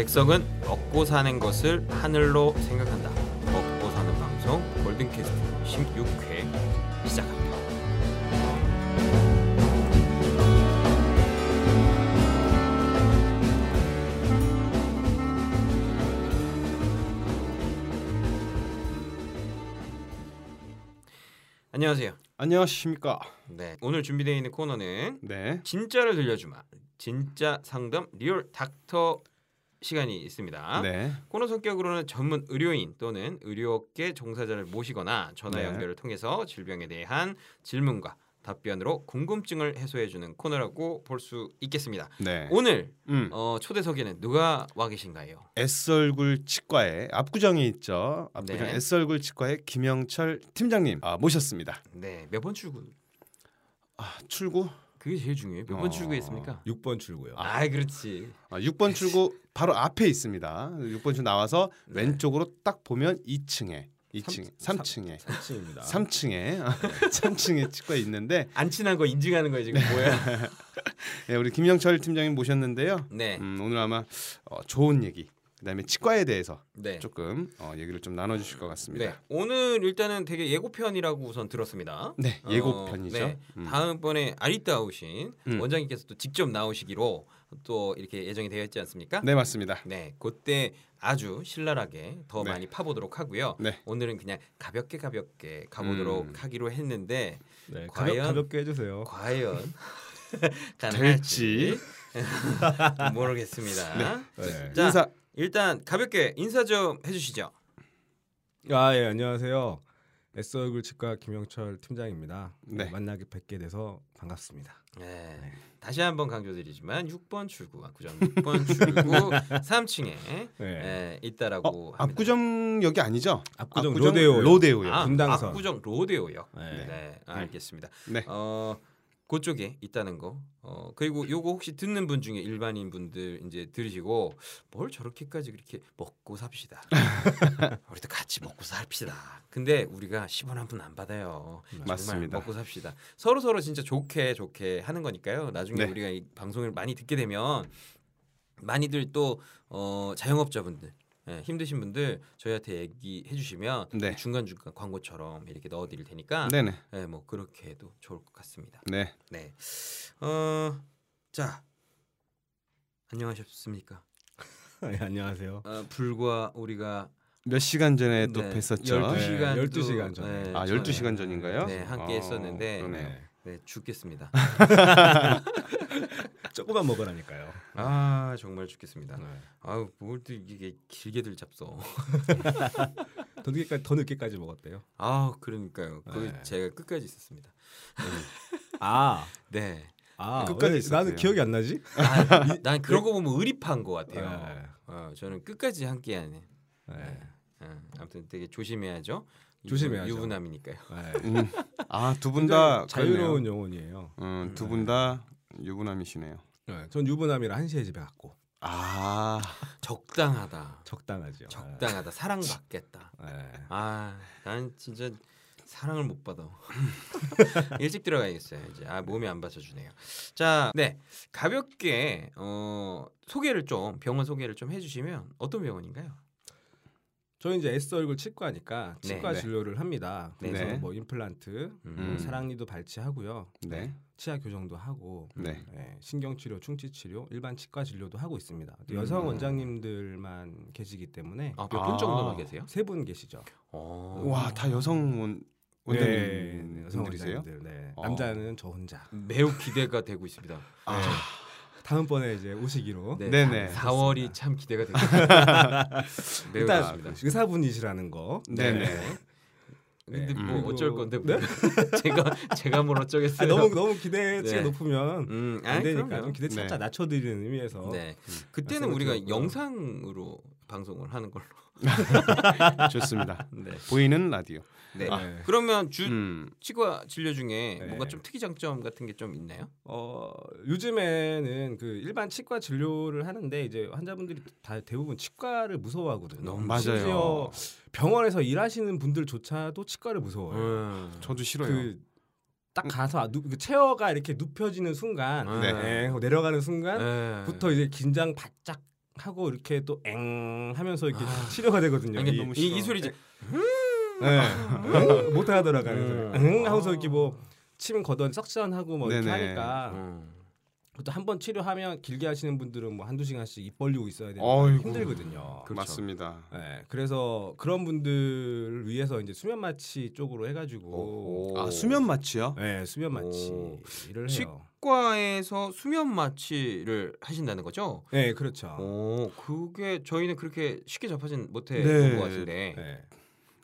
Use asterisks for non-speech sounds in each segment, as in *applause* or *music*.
백성은 먹고 사는 것을 하늘로 생각한다. 먹고 사는 방송 골든캐스트 16회 시작합니다. 안녕하세요. 안녕하십니까. 네, 오늘 준비되어 있는 코너는 네. 진짜를 들려주마. 진짜 상담 real doctor 시간이 있습니다. 네. 코너 성격으로는 전문 의료인 또는 의료업계 종사자를 모시거나 전화 네. 연결을 통해서 질병에 대한 질문과 답변으로 궁금증을 해소해주는 코너라고 볼 수 있겠습니다. 네. 오늘 음. 어, 초대석에는 누가 와 계신가요? S얼굴 치과에 압구정에 있죠. 압구정 네. S얼굴 치과의 김영철 팀장님 아, 모셨습니다. 네, 몇 번 출구? 아, 출구? 그게 제일 중요해요. 몇번 어. 출구했습니까? 6번 출구요. 아, 그렇지. 아, 6번 출구 바로 앞에 있습니다. 6번 출구 나와서 네. 왼쪽으로 딱 보면 2층에 2층, 삼- 3층에 3층입니다. 3층에 3층에 *laughs* 치과에 있는데 안 친한 거 인증하는 거예요 지금 뭐야? *laughs* 네, 우리 김영철 팀장님 모셨는데요. 네, 음, 오늘 아마 어, 좋은 얘기 그다음에 치과에 대해서 네. 조금 어, 얘기를 좀 나눠주실 것 같습니다. 네, 오늘 일단은 되게 예고편이라고 우선 들었습니다. 네, 어, 예고편이죠. 네. 음. 다음번에 아리따우신 음. 원장님께서 또 직접 나오시기로 또 이렇게 예정이 되어 있지 않습니까? 네 맞습니다. 네, 그때 아주 신랄하게 더 네. 많이 파보도록 하고요. 네. 오늘은 그냥 가볍게 가볍게 가보도록 음. 하기로 했는데 네, 과연- 가볍, 가볍 게 해주세요. 과연 *laughs* 가능할지 *laughs* 모르겠습니다. 네. 자, 인사 일단 가볍게 인사 좀 해주시죠. 아, 예, 안녕하세요. S 얼굴 치과 김영철 팀장입니다. 네. 만나게 뵙게 돼서 반갑습니다. 네. 다시 한번 강조드리지만 6번 출구 압구정 6번 출구 *laughs* 3층에 네. 있다라고 어, 합니다. 압구정역이 아니죠? 압구정 로데오. 로데오요. 아, 분당선. 압구정 로데오역. 네, 네. 알겠습니다. 네. 어 그쪽에 있다는 거. 어 그리고 요거 혹시 듣는 분 중에 일반인 분들 이제 들으시고 뭘 저렇게까지 그렇게 먹고 삽시다. *laughs* 우리도 같이 먹고 삽시다. 근데 우리가 10원 한 푼 안 받아요. 맞습니다. 먹고 삽시다. 서로 서로 진짜 좋게 좋게 하는 거니까요. 나중에 네. 우리가 이 방송을 많이 듣게 되면 많이들 또 어, 자영업자분들 예, 힘드신 분들 저희한테 얘기해 주시면 네. 중간 중간 광고처럼 이렇게 넣어드릴 테니까 네네. 예, 뭐 그렇게 해도 좋을 것 같습니다. 네. 네. 어, 자 안녕하셨습니까? *laughs* 네, 안녕하세요. 어, 불과 우리가 몇 시간 전에 또 네, 뵀었죠. 12시간 네, 12시간 전에. 아, 12시간 전인가요? 네, 함께 어, 했었는데. 네. 네, 죽겠습니다. *laughs* 조금만 먹으라니까요. 아 정말 죽겠습니다. 네. 아우 뭘또 이게 길게 들 잡서. *laughs* 더 늦게까지 더 늦게까지 먹었대요. 아 그러니까요. 네. 제가 끝까지 있었습니다. 아, 네. 아, 끝까지 왜. 나는 기억이 안 나지? 아, 이- 난 그런 거 보면 의리파인 것 같아요. 네. 어, 저는 끝까지 함께하는. 네. 어, 아무튼 되게 조심해야죠. 조심해야죠. 유부남이니까요. 네. 음. 아, 두 분 다 자유로운 영혼이에요. 음, 두분 다 유부남이시네요. 네. 전 유부남이라 한 시에 집에 갔고 아, 적당하다. 적당하죠. 적당하다. 사랑 받겠다. *laughs* 네. 아, 난 진짜 사랑을 못 받아. *laughs* 일찍 들어가야겠어요. 이제 아 몸이 안 받쳐주네요. 자, 네 가볍게 어, 소개를 좀 병원 소개를 좀 해주시면 어떤 병원인가요? 저희 이제 S 얼굴 치과니까 네. 치과 네. 진료를 합니다. 네. 그래서 네. 뭐 임플란트, 음. 뭐 사랑니도 발치하고요. 네. 치아 교정도 하고 네. 네, 신경 치료, 충치 치료, 일반 치과 진료도 하고 있습니다. 또 음. 여성 원장님들만 계시기 때문에 아, 몇 아. 분 정도나 계세요? 세 분 계시죠. 어, 와, 다 여성 원 네, 원장님 여성? 원장님들. 네. 어. 남자는 저 혼자. 매우 기대가 되고 있습니다. 아, 다음번에 이제 오시기로. 네, 네네. 4월이 참 기대가 됩니다. *laughs* 매우 일단 좋습니다. 의사분이시라는 거. 네네. 근데 네. 뭐 어쩔 건데 뭐. 네? *laughs* 제가 제가 뭘 아, 어쩌겠어요. 너무 너무 기대치가 네. 높으면 음, 안 되니까 그럼요. 좀 기대치 네. 살짝 낮춰드리는 의미에서 네. 그때는 말씀을 우리가 드렸고요. 영상으로 방송을 하는 걸로. *laughs* 좋습니다. 네. 보이는 라디오. 네. 네. 그러면 주 음. 치과 진료 중에 네. 뭔가 좀 특이 장점 같은 게 좀 있나요? 어 요즘에는 그 일반 치과 진료를 하는데 이제 환자분들이 다 대부분 치과를 무서워하거든요. 너무 맞아요. 심지어 병원에서 일하시는 분들조차도 치과를 무서워해요. 음. 저도 싫어요. 그 딱 가서 아, 누, 그 체어가 이렇게 눕혀지는 순간, 네. 네, 내려가는 순간부터 네. 이제 긴장 바짝 하고 이렇게 또 엥 하면서 이렇게 치료가 되거든요. 이- 너무 이, 이 싫어. 소리지. 네. 응? 못 하더라고요. 음. 응 하고서 이렇게 뭐 침 걷어 석션하고 뭐 이렇게 네네. 하니까 음. 또한번 치료하면 길게 하시는 분들은 뭐 한두 시간씩 입 벌리고 있어야 어이구. 힘들거든요. 그렇죠. 맞습니다. 네, 그래서 그런 분들을 위해서 이제 수면 마취 쪽으로 해가지고 오. 아 수면 마취요? 네, 수면 마취를 해요. 치과에서 수면 마취를 하신다는 거죠? 네, 그렇죠. 오, 그게 저희는 그렇게 쉽게 접하진 못해 네. 본것 같은데 네,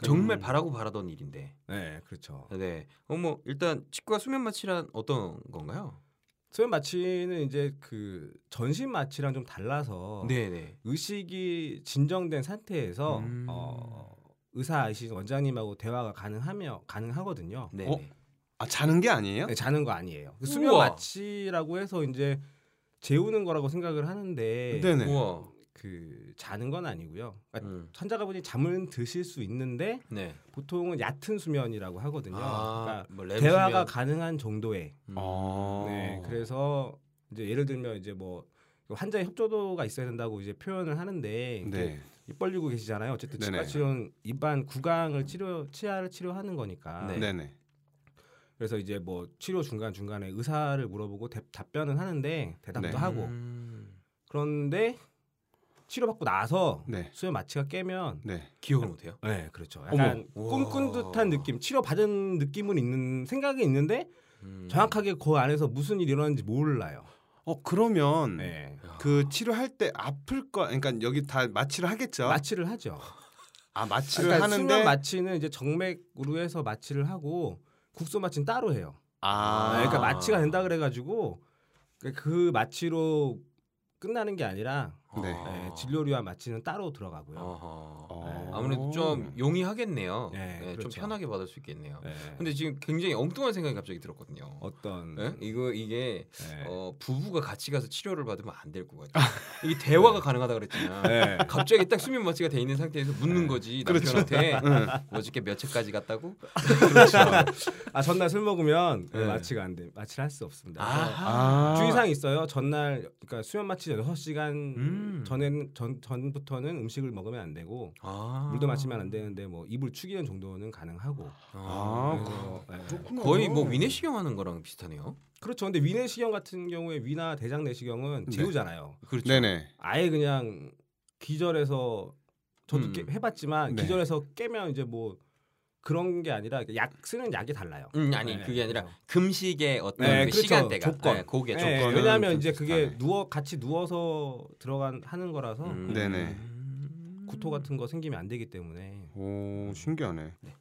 정말 바라고 바라던 일인데. 네, 그렇죠. 네. 어머 일단 치과 수면 마취란 어떤 건가요? 수면 마취는 이제 그 전신 마취랑 좀 달라서 네네. 의식이 진정된 상태에서 음. 어, 의사이신 원장님하고 대화가 가능하며 가능하거든요. 네. 어? 아 자는 게 아니에요? 네, 자는 거 아니에요. 그 수면 우와. 마취라고 해서 이제 재우는 거라고 생각을 하는데 네네. 우와. 그 자는 건 아니고요. 그러니까 음. 환자가분이 잠을 드실 수 있는데 네. 보통은 얕은 수면이라고 하거든요. 아, 그러니까 뭐렘 대화가 수면. 가능한 정도의. 음. 어. 네, 그래서 이제 예를 들면 이제 뭐 환자의 협조도가 있어야 된다고 이제 표현을 하는데 네. 입 벌리고 계시잖아요. 어쨌든 치과 네네. 치료는 입안 구강을 치료 치아를 치료하는 거니까. 네. 네네. 그래서 이제 뭐 치료 중간 중간에 의사를 물어보고 대- 답변은 하는데 대답도 네. 하고 음. 그런데 치료받고 나서 네. 수면 마취가 깨면 네. 기억을 못 해요. 네 그렇죠. 어머. 약간 우와. 꿈꾼 듯한 느낌, 치료 받은 느낌은 있는 생각이 있는데 음. 정확하게 그 안에서 무슨 일이 일어났는지 몰라요. 어 그러면 네. 그 치료할 때 아플 거 그러니까 여기 다 마취를 하겠죠? 마취를 하죠. 아 마취를 그러니까 하는데 수면 마취는 이제 정맥으로 해서 마취를 하고 국소 마취는 따로 해요. 아 그러니까 마취가 된다 그래가지고 그- 그 마취로 끝나는 게 아니라 네. 네, 진료료와 마취는 따로 들어가고요. 어허. 어. 아무래도 좀 용이하겠네요. 네, 네, 좀 그렇죠. 편하게 받을 수 있겠네요. 네. 근데 지금 굉장히 엉뚱한 생각이 갑자기 들었거든요. 어떤 네? 이거 이게 네. 어, 부부가 같이 가서 치료를 받으면 안 될 것 같아요. 이게 대화가 가능하다 그랬잖아. 네. 갑자기 딱 수면 마취가 돼 있는 상태에서 묻는 거지 남편한테 응. 어저께 몇 회까지 갔다고? 그렇죠. *laughs* 아 전날 술 먹으면 네. 마취가 안 돼. 마취를 할 수 없습니다. 아. 주의사항 있어요. 전날 그러니까 수면 마취 6 시간 음. 전에는 전 전부터는 음식을 먹으면 안 되고 아. 물도 마시면 안 되는데 뭐 입을 축이는 정도는 가능하고. 아. 그래서 네. 거의 뭐 위내시경 하는 거랑 비슷하네요. 그렇죠. 근데 위내시경 같은 경우에 위나 대장 내시경은 네. 재우잖아요. 그렇죠. 네네. 아예 그냥 기절해서 저도 음. 깨- 해봤지만 네. 기절해서 깨면 이제 뭐 그런 게 아니라 약 쓰는 약이 달라요. 음, 아니 네, 그게 아니라 그래서. 금식의 어떤 네, 그 그렇죠. 시간대가 조건. 네, 그게 네, 조건. 왜냐하면 좀 이제 그게 비슷하네. 누워 같이 누워서 들어간 하는 거라서 음. 네네. 구토 같은 거 생기면 안 되기 때문에 오 신기하네. 네.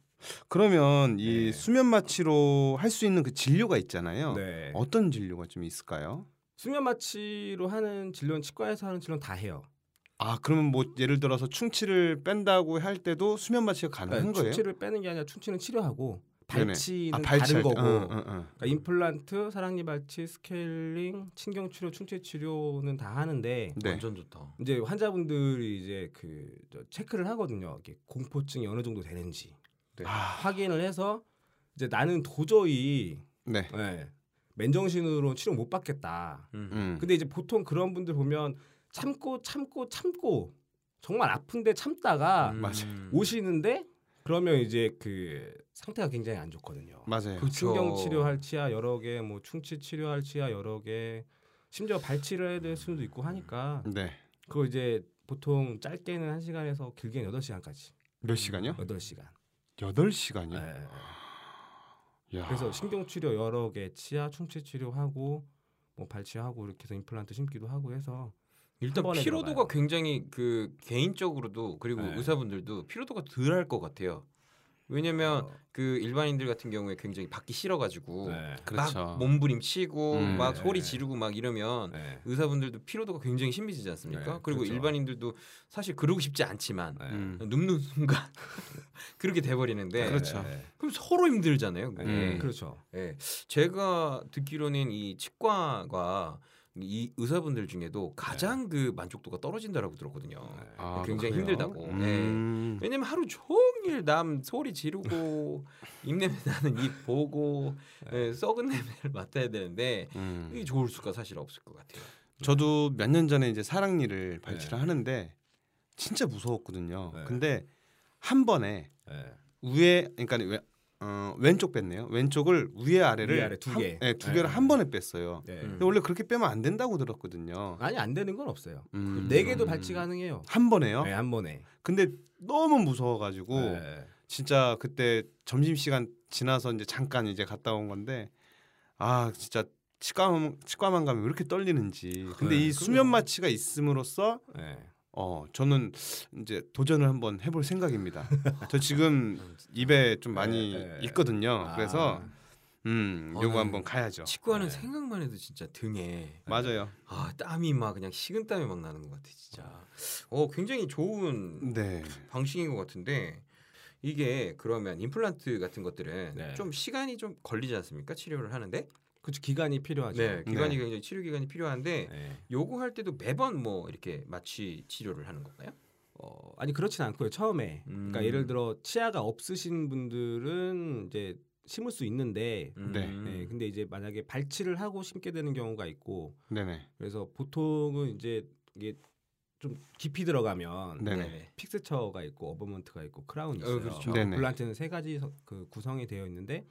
그러면 이 네. 수면 마취로 할 수 있는 그 진료가 있잖아요. 네. 어떤 진료가 좀 있을까요? 수면 마취로 하는 진료는 치과에서 하는 진료는 다 해요. 아 그러면 뭐 예를 들어서 충치를 뺀다고 할 때도 수면 마취가 가능한 그러니까 거예요? 충치를 빼는 게 아니라 충치는 치료하고. 발치는 아, 다른. 거고 응, 응, 응. 그러니까 임플란트, 사랑니 발치, 스케일링, 신경 치료, 충치 치료는 다 하는데 네. 완전 좋다. 이제 환자분들이 이제 그저 체크를 하거든요. 이게 공포증이 어느 정도 되는지 네. 아, 확인을 해서 이제 나는 도저히 네. 예, 맨정신으로 치료 못 받겠다. 음. 음. 근데 이제 보통 그런 분들 보면 참고 참고 참고 정말 아픈데 참다가 음. 오시는데 그러면 이제 그 상태가 굉장히 안 좋거든요. 맞아요. 그- 신경 그쵸. 치료할 치아 여러 개, 뭐 충치 치료할 치아 여러 개, 심지어 발치를 해야 될 수도 있고 하니까 네. 그거 이제 보통 짧게는 1 시간에서 길게는 8 시간까지. 몇 시간요? 8 시간. 여덟 시간이요. 네. 야. 그래서 신경 치료 여러 개, 치아 충치 치료하고 뭐 발치하고 이렇게 해서 임플란트 심기도 하고 해서 일단 피로도가 들어가요. 굉장히 그 개인적으로도 그리고 네. 의사분들도 피로도가 덜할 것 같아요. 왜냐면 어, 그 일반인들 같은 경우에 굉장히 받기 싫어가지고 네. 그렇죠. 막 몸부림치고 음. 막 네. 소리 지르고 막 이러면 네. 의사분들도 피로도가 굉장히 심해지지 않습니까? 네, 그리고 그렇죠. 일반인들도 사실 그러고 싶지 않지만 네. 음. 눕는 순간 *laughs* 그렇게 돼버리는데 그렇죠. 네. 그럼 서로 힘들잖아요. 그게. 음. 그렇죠. 예. 제가 듣기로는 이 치과가 이 의사분들 중에도 가장 그 만족도가 떨어진다라고 들었거든요. 네. 아, 굉장히 그래요? 힘들다고. 음. 왜냐면 하루 종일 남 소리 지르고 *laughs* 입냄새 나는 입 보고 예, 썩은 냄새를 맡아야 되는데 음. 이게 좋을 수가 사실 없을 것 같아요. 저도 몇 년 전에 이제 사랑니를 발치를 하는데 진짜 무서웠거든요. 네. 근데 한 번에 네. 위에 그러니까 왼, 어, 왼쪽 뺐네요. 왼쪽을 위에 아래를 위아래 두 한- 개. 네, 두 네. 개를 한 번에 뺐어요. 네. 음. 근데 원래 그렇게 빼면 안 된다고 들었거든요. 아니 안 되는 건 없어요. 음. 네 개도 발치 가능해요. 한 번에요? 네, 한 번에. 근데 너무 무서워가지고 네. 진짜 그때 점심 시간 지나서 이제 잠깐 이제 갔다 온 건데 아 진짜 치과만 치과만 가면 왜 이렇게 떨리는지. 근데 네, 이 수면 마취가 있음으로써 네. 어 저는 이제 도전을 한번 해볼 생각입니다. *laughs* 저 지금 입에 좀 많이 네, 네. 있거든요. 아. 그래서 음 어, 요거 한번 가야죠. 치과는 네. 생각만 해도 진짜 등에 맞아요. 아 땀이 막 그냥 식은 땀이 막 나는 것 같아 진짜. 어 굉장히 좋은 네. 방식인 것 같은데 이게 그러면 임플란트 같은 것들은 네. 좀 시간이 좀 걸리지 않습니까 치료를 하는데? 그렇죠. 기간이 필요하죠. 네 기간이 네. 굉장히 치료 기간이 필요한데 네. 요거 할 때도 매번 뭐 이렇게 마취 치료를 하는 건가요? 어, 아니 그렇진 않고요. 처음에. 음. 그러니까 예를 들어 치아가 없으신 분들은 이제 심을 수 있는데 네. 네, 근데 이제 만약에 발치를 하고 심게 되는 경우가 있고 네네. 그래서 보통은 이제 이게 좀 깊이 들어가면 네네. 픽스처가 있고 abutment가 있고 크라운이 있어요. 어, 그렇죠. 네네. 임플란트는 세 가지 서- 그 구성이 되어 있는데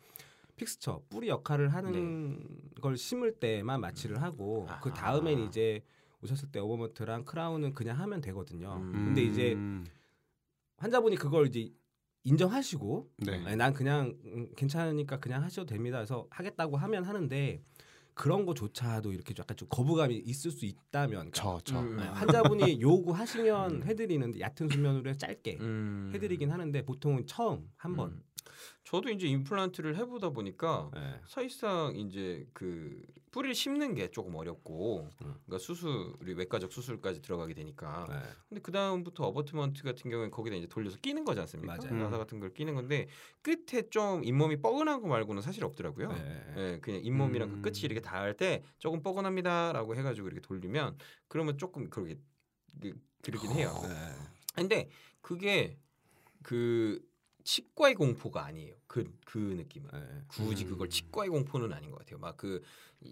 픽스처 뿌리 역할을 하는 걸 심을 때만 마취를 하고 그 아하. 다음엔 이제 오셨을 때 abutment랑 크라운은 그냥 하면 되거든요. 음. 근데 이제 음. 환자분이 그걸 이제 인정하시고 네. 아니, 난 그냥 음, 괜찮으니까 그냥 하셔도 됩니다. 그래서 하겠다고 하면 하는데 그런 거조차도 이렇게 약간 좀 거부감이 있을 수 있다면 그러니까 저 저. 음. 네, 환자분이 *laughs* 요구하시면 해드리는데 얕은 수면으로 짧게 음. 해드리긴 하는데 보통은 처음 한 번. 음. 저도 이제 임플란트를 해보다 보니까 네. 사실상 이제 그 뿌리를 심는 게 조금 어렵고 음. 그러니까 수술이 외과적 수술까지 들어가게 되니까 네. 근데 그 다음부터 어버트먼트 같은 경우에 거기다 이제 돌려서 끼는 거지 않습니까? 맞아요. 나사 같은 걸 끼는 건데 끝에 좀 잇몸이 뻐근한 거 말고는 사실 없더라고요. 네. 예, 그냥 잇몸이랑 음. 그 끝이 이렇게 닿을 때 조금 뻐근합니다라고 해가지고 이렇게 돌리면 그러면 조금 그렇게 그, 그러긴 해요. 네. 근데 그게 그 치과의 공포가 아니에요. 그 그 느낌은 네. 굳이 음. 그걸 치과의 공포는 아닌 것 같아요. 막 그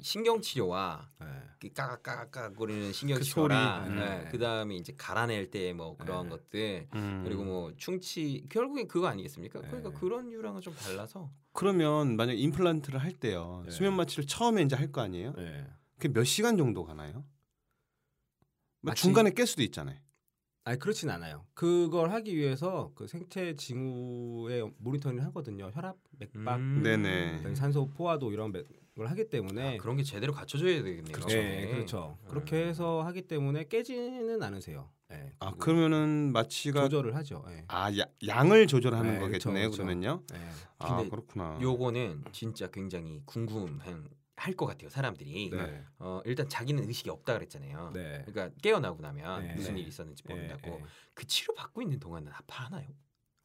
신경 치료와 네. 그 까까까거리는 신경 그 치료랑 소리. 네. 그 다음에 이제 갈아낼 때 뭐 그런 네. 것들 음. 그리고 뭐 충치 결국엔 그거 아니겠습니까? 그러니까 네. 그런 유랑은 좀 달라서 그러면 만약 임플란트를 할 때요 네. 수면 마취를 처음에 이제 할 거 아니에요? 네. 그게 몇 시간 정도 가나요? 뭐 중간에 깰 수도 있잖아요. 아니 그렇진 않아요. 그걸 하기 위해서 그 생체 징후에 모니터링을 하거든요. 혈압, 맥박, 음. 산소 포화도 이런 걸 하기 때문에 아, 그런 게 제대로 갖춰져야 되겠네요. 네, 그렇죠. 음. 그렇게 해서 하기 때문에 깨지는 않으세요. 네, 아 그러면은 마취가 조절을 하죠. 네. 아 야, 양을 조절하는 네, 그쵸, 거겠네요. 그쵸. 그러면요. 네. 아 그렇구나. 요거는 진짜 굉장히 궁금한 할 것 같아요. 사람들이 네. 어, 일단 자기는 의식이 없다 그랬잖아요. 네. 그러니까 깨어나고 나면 네. 무슨 네. 일이 있었는지 네, 모른다고 네. 그 치료 받고 있는 동안은 아파하나요?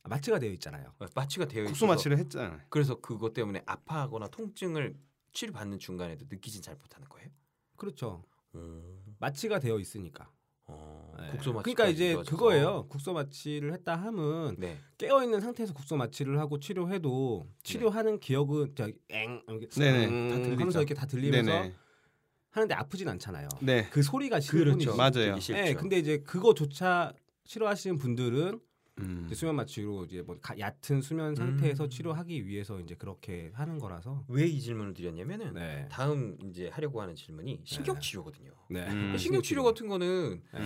아, 마취가 되어 있잖아요. 어, 마취가 되어 국소 마취를 했잖아요. 그래서 그것 때문에 아파하거나 통증을 치료 받는 중간에도 느끼진 잘 못하는 거예요. 그렇죠. 음, 마취가 되어 있으니까. 어, 네. 국소 마취. 그러니까 이제 그거예요. 국소 마취를 했다 함은 네. 깨어 있는 상태에서 국소 마취를 하고 치료해도 치료하는 기억은 저기 엥 이렇게 네네, 음다 들리죠. 하면서 이렇게 다 들리면서 네네. 하는데 아프진 않잖아요. 네. 그 소리가 그렇죠. 싫은 맞아요. 되게 싫죠. 네, 근데 이제 그거조차 싫어하시는 분들은 음. 수면 마취로 이제 뭐 가- 얕은 수면 상태에서 음. 치료하기 위해서 이제 그렇게 하는 거라서. 왜 이 질문을 드렸냐면은 네. 다음 이제 하려고 하는 질문이 신경 치료거든요. 네. 음. 신경 치료 같은 거는 네.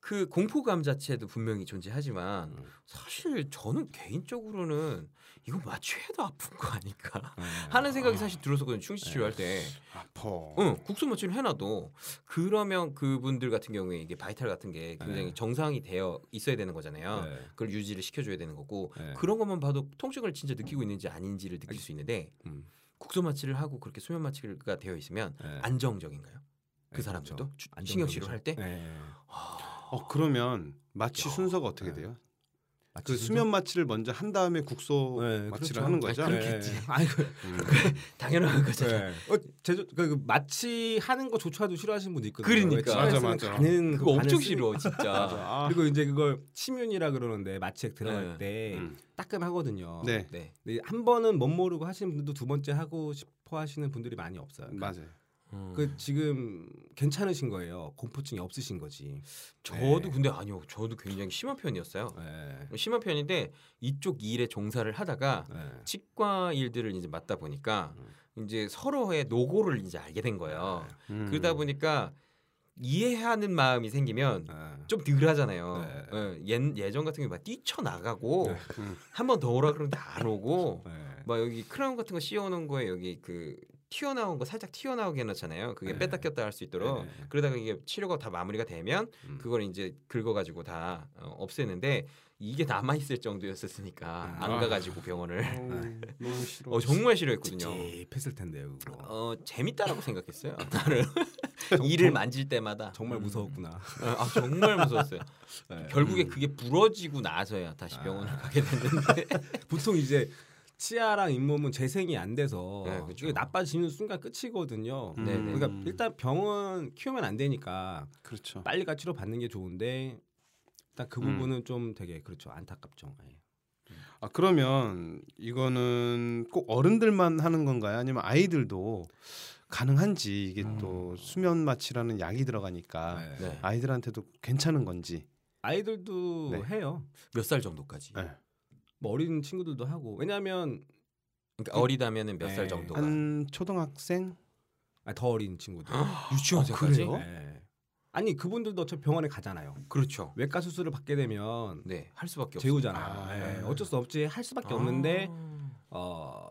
그 공포감 자체도 분명히 존재하지만 음. 사실 저는 개인적으로는 이거 마취해도 아픈 거 아닐까 네. 하는 생각이 사실 들었었거든요. 충치 치료할 때. 아파. 응, 국소 마취를 해놔도 그러면 그분들 같은 경우에 이게 바이탈 같은 게 굉장히 네. 정상이 되어 있어야 되는 거잖아요. 네. 그걸 유지를 시켜줘야 되는 거고 네. 그런 것만 봐도 통증을 진짜 느끼고 있는지 아닌지를 느낄 수 있는데 음. 국소 마취를 하고 그렇게 수면 마취가 되어 있으면 네. 안정적인가요? 그 네, 사람들도 그렇죠. 신경 치료를 할 때? 네. 어 그러면 마취 야. 순서가 어떻게 네. 돼요? 마취 그? 수면 마취를 먼저 한 다음에 국소 네, 마취를 그렇죠. 하는 거죠? 아니, 그렇겠지. 네. *laughs* 그 음. 당연한 거잖아요. 네. 어, 제조 그, 그 마취 하는 거조차도 싫어하시는 분도 있거든요. 그러니까. 맞아, 맞아. 가는 그거 그 엄청 싫어 진짜. *laughs* 아, 그리고 이제 그걸 침윤이라 그러는데 마취액 들어갈 네. 때 음. 따끔하거든요. 네. 네. 한 번은 못 모르고 하시는 분도 두 번째 하고 싶어 하시는 분들이 많이 없어요. 그러니까 맞아요. 음. 그 지금 괜찮으신 거예요. 공포증이 없으신 거지. 저도 네. 근데 아니요. 저도 굉장히 심한 편이었어요. 네. 심한 편인데 이쪽 일에 종사를 하다가 네. 치과 일들을 이제 맡다 보니까 음. 이제 서로의 노고를 이제 알게 된 거예요. 음. 그러다 보니까 이해하는 마음이 생기면 네. 좀 덜하잖아요. 네. 예, 예, 예전 같은 경우 막 뛰쳐나가고 네. 음. 한번 더 오라 그러는데 안 오고 네. 막 여기 크라운 같은 거 씌워놓은 거에 여기 그 튀어나온 거 살짝 튀어나오게 해놓잖아요. 그게 네. 뺐다 꼈다 할 수 있도록 네. 그러다가 이게 치료가 다 마무리가 되면 음. 그걸 이제 긁어가지고 다 어, 없애는데 이게 남아 있을 정도였었으니까 안 아. 가가지고 병원을 싫어. 어, 정말 싫어했거든요. 찝찝했을 텐데요. 그거. 어 재밌다라고 생각했어요. 나는 이를 *laughs* 만질 때마다 정말 음. 무서웠구나. 아 정말 무서웠어요. *laughs* 네. 결국에 그게 부러지고 나서야 다시 병원을 가게 됐는데 *laughs* 보통 이제 치아랑 잇몸은 재생이 안 돼서 네. 이게 나빠지는 순간 끝이거든요. 음. 네네. 그러니까 일단 병원 키우면 안 되니까 그렇죠. 빨리 가 치료 받는 게 좋은데 일단 그 음. 부분은 좀 되게 그렇죠 안타깝죠. 예. 아 그러면 이거는 꼭 어른들만 하는 건가요? 아니면 아이들도 가능한지 이게 음. 또 수면 마취라는 약이 들어가니까 네. 네. 아이들한테도 괜찮은 건지. 아이들도 네. 해요. 몇 살 정도까지? 네. 뭐 어린 친구들도 하고 왜냐하면 그러니까 어리다면은 몇살 네. 정도가? 한 초등학생 아, 더 어린 친구들. 유치원생까지? 아? 네. 아니 그분들도 어차피 병원에 가잖아요. 그렇죠. 외과 수술을 받게 되면 네, 할 수밖에. 재우잖아요. 아. 예, 어쩔 수 없지 할 수밖에 아. 없는데 어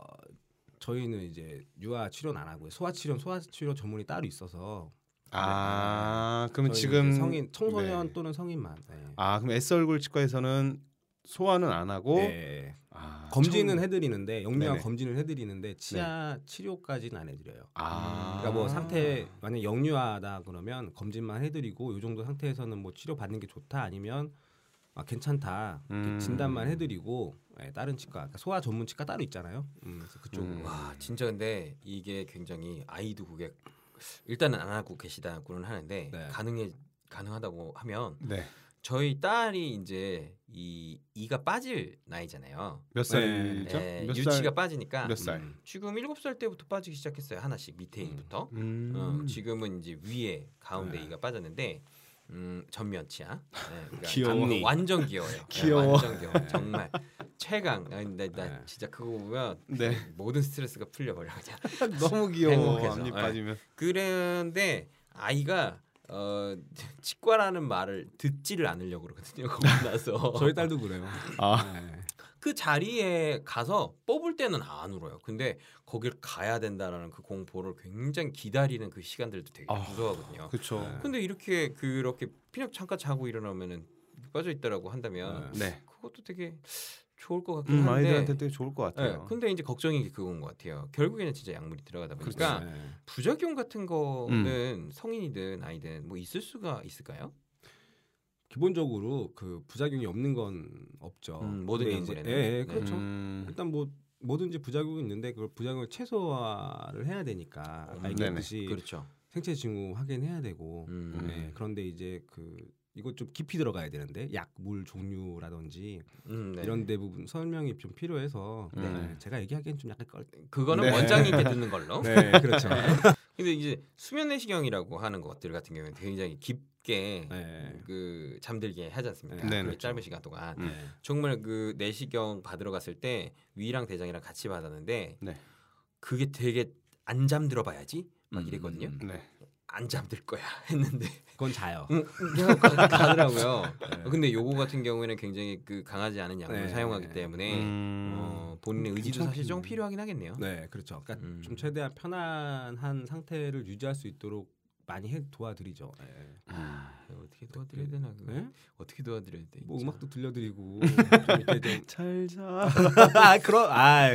저희는 이제 유아 치료는 안 하고요. 소아 치료 소아 치료 전문이 따로 있어서 아 그러면 저희는 지금 성인 청소년 네. 또는 성인만 네. 아 그럼 S 얼굴 치과에서는 소화는 안 하고 네. 아, 검진은 청- 해드리는데 영유아. 검진을 해드리는데 치아 치료까지는 안 해드려요. 아 그러니까 뭐 상태 만약 영유아다 그러면 검진만 해드리고 이 정도 상태에서는 뭐 치료 받는 게 좋다 아니면 아, 괜찮다 음. 진단만 해드리고 예, 다른 치과 그러니까 소아 전문 치과 따로 있잖아요. 음, 그래서 그쪽으로 음. 와 진짜 근데 이게 굉장히 아이도 그게 일단은 안 하고 계시다고는 하는데 네. 가능해 가능하다고 하면 네. 저희 딸이 이제 이 이가 빠질 나이잖아요. 몇 살이죠? 네, 몇 유치가 살? 빠지니까 몇 살? 음. 지금 일곱 살 때부터 빠지기 시작했어요. 하나씩 밑에 이부터. 음. 어, 지금은 이제 위에 가운데 네. 이가 빠졌는데 음, 전면 치아. 네, 그러니까 귀여워. 완전 귀여워요. 네, 귀여워. 완전 귀여워. 정말 최강. 아, 나, 나 네. 진짜 그거 보면 네. 모든 스트레스가 풀려버려 그냥. *laughs* 너무 귀여워. 행복해서. 앞니 네. 빠지면. 그런데 아이가 어, *laughs* 치과라는 말을 듣지를 않으려고 그러거든요. 거기 *laughs* 나서 저희 딸도 그래요. 아 네. 그 자리에 가서 뽑을 때는 안 울어요. 근데 거길 가야 된다라는 그 공포를 굉장히 기다리는 그 시간들도 되게 아, 무서워하거든요. 그렇죠. 네. 근데 이렇게 그렇게 그냥 잠깐 자고 일어나면은 빠져 있다라고 한다면 네. 그것도 되게 좋을 것 같긴 음, 한데. 아이들한테 되게 좋을 것 네, 같아요. 근데 이제 걱정이 그건 것 같아요. 결국에는 진짜 약물이 들어가다 보니까 그렇죠. 네. 부작용 같은 거는 음. 성인이든 아이든 뭐 있을 수가 있을까요? 기본적으로 그 부작용이 없는 건 없죠. 음, 모든 약물에는. 예, 예, 네. 그렇죠. 음, 일단 뭐 뭐든지 부작용이 있는데 그걸 부작용을 최소화를 해야 되니까 음. 얘기했듯이 그렇죠. 생체 징후 확인해야 되고 음. 네, 그런데 이제 그 이거 좀 깊이 들어가야 되는데 약물 종류라든지 음, 네. 이런 대부분 설명이 좀 필요해서 네. 네, 제가 얘기하기엔 좀 약간 껄. 그거는 네. 원장님께 듣는 걸로. 네, 그렇죠. *laughs* 근데 이제 수면 내시경이라고 하는 것들 같은 경우는 굉장히 깊게 네. 그 잠들게 하지 않습니까? 네, 그 네. 짧은 시간 동안 음. 네. 정말 그 내시경 받으러 갔을 때 위랑 대장이랑 같이 받았는데 네. 그게 되게 안 잠들어 봐야지 막 음, 이랬거든요. 음, 네. 안 잠들 거야 *laughs* 했는데 그건 자요. 응, 그냥 그렇게 하더라고요. 네. 근데 요거 같은 경우에는 굉장히 그 강하지 않은 약을 네. 사용하기 때문에 음. 어, 본인의 의지도 괜찮겠네. 사실 좀 필요하긴 하겠네요. 네, 그렇죠. 그러니까 음. 좀 최대한 편안한 상태를 유지할 수 있도록 많이 해 도와드리죠. 네. 아, 어떻게 도와드려야 되나. 네? 어떻게 도와드려야 돼? 뭐 진짜. 음악도 들려드리고 좀 *laughs* 이렇게 좀잘 자. *laughs* 아, 그럼 아,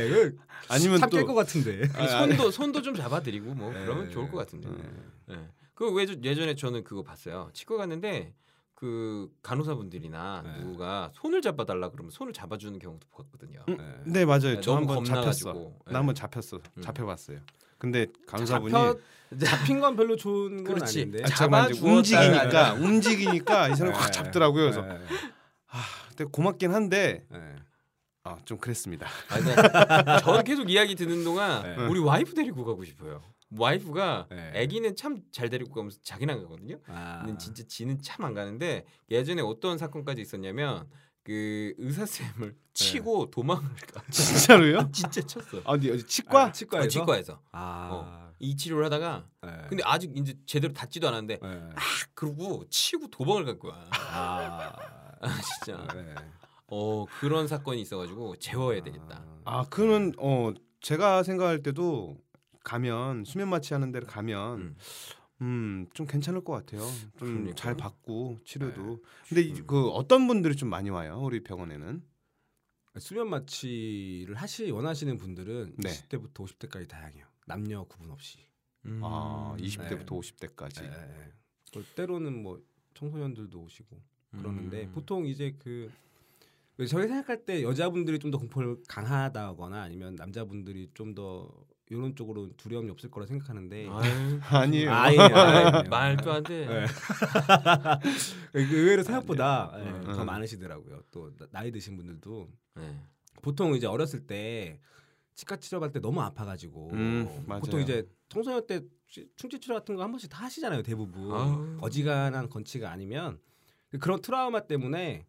아니면 참깰 또것 같은데. 그 손도 손도 좀 잡아드리고 뭐 네. 그러면 좋을 것 같은데. 네. 네. 그 왜, 예전에 저는 그거 봤어요. 치과 갔는데 그 간호사분들이나 네. 누가 손을 잡아달라 그러면 손을 잡아주는 경우도 봤거든요. 음, 네. 네 맞아요. 네, 저 너무 한번 잡혔어. 나 한번 잡혔어. 음. 잡혀봤어요. 근데 잡혀 잡힌 건 별로 좋은 건 그렇지. 아닌데. 아, 잠깐만 이제 잡아주었다가 움직이니까 움직이니까 이 사람 이확 네. 잡더라고요. 그래서 네. 아, 근데 고맙긴 한데 네. 아, 좀 그랬습니다. 아, *laughs* 저는 계속 이야기 듣는 동안 네. 우리 와이프 데리고 가고 싶어요. 와이프가 네. 아기는 참 잘 데리고 가면서 자기는 안 가거든요. 아. 근데 진짜 지는 참 안 가는데 예전에 어떤 사건까지 있었냐면 그 의사 쌤을 치고 도망을 가. *laughs* 진짜로요? 진짜 쳤어. 어디 치과? 아, 치과에서. 어, 치과에서 아. 이 치료를 하다가 네. 근데 아직 이제 제대로 닫지도 않았는데 네. 그러고 치고 도망을 간 거야. 아. *laughs* 아 진짜. 네. 어 그런 사건이 있어가지고 재워야 되겠다. 아 그는 어 제가 생각할 때도 가면 수면 마취 하는 데를 가면 음. 음 좀 괜찮을 것 같아요. 좀. 잘 받고 치료도. 네. 근데 이- 그 어떤 분들이 좀 많이 와요 우리 병원에는? 수면 마취를 하시 원하시는 분들은 네. 20대부터 50대까지 다양해요. 남녀 구분 없이. 음. 아 네. 20대부터 50대까지. 예, 예. 또 때로는 뭐 청소년들도 오시고 그러는데 음. 보통 이제 그 저희 생각할 때 여자분들이 좀 더 공포를 강하다거나 아니면 남자분들이 좀 더 이런 쪽으로 두려움이 없을 거라 생각하는데 아유, *laughs* *laughs* 아니에요. 아예 아예 *laughs* 말도 안 돼. 네. 그 의외로 생각보다 예, 음. 더 많으시더라고요. 또 나- 나이 드신 분들도 네. 보통 이제 어렸을 때 치과 치료받을 때 너무 아파가지고 음. 보통 이제 청소년 때 치- 충치 치료 같은 거 한 번씩 다 하시잖아요 대부분 아우. 어지간한 건치가 아니면 그런 트라우마 때문에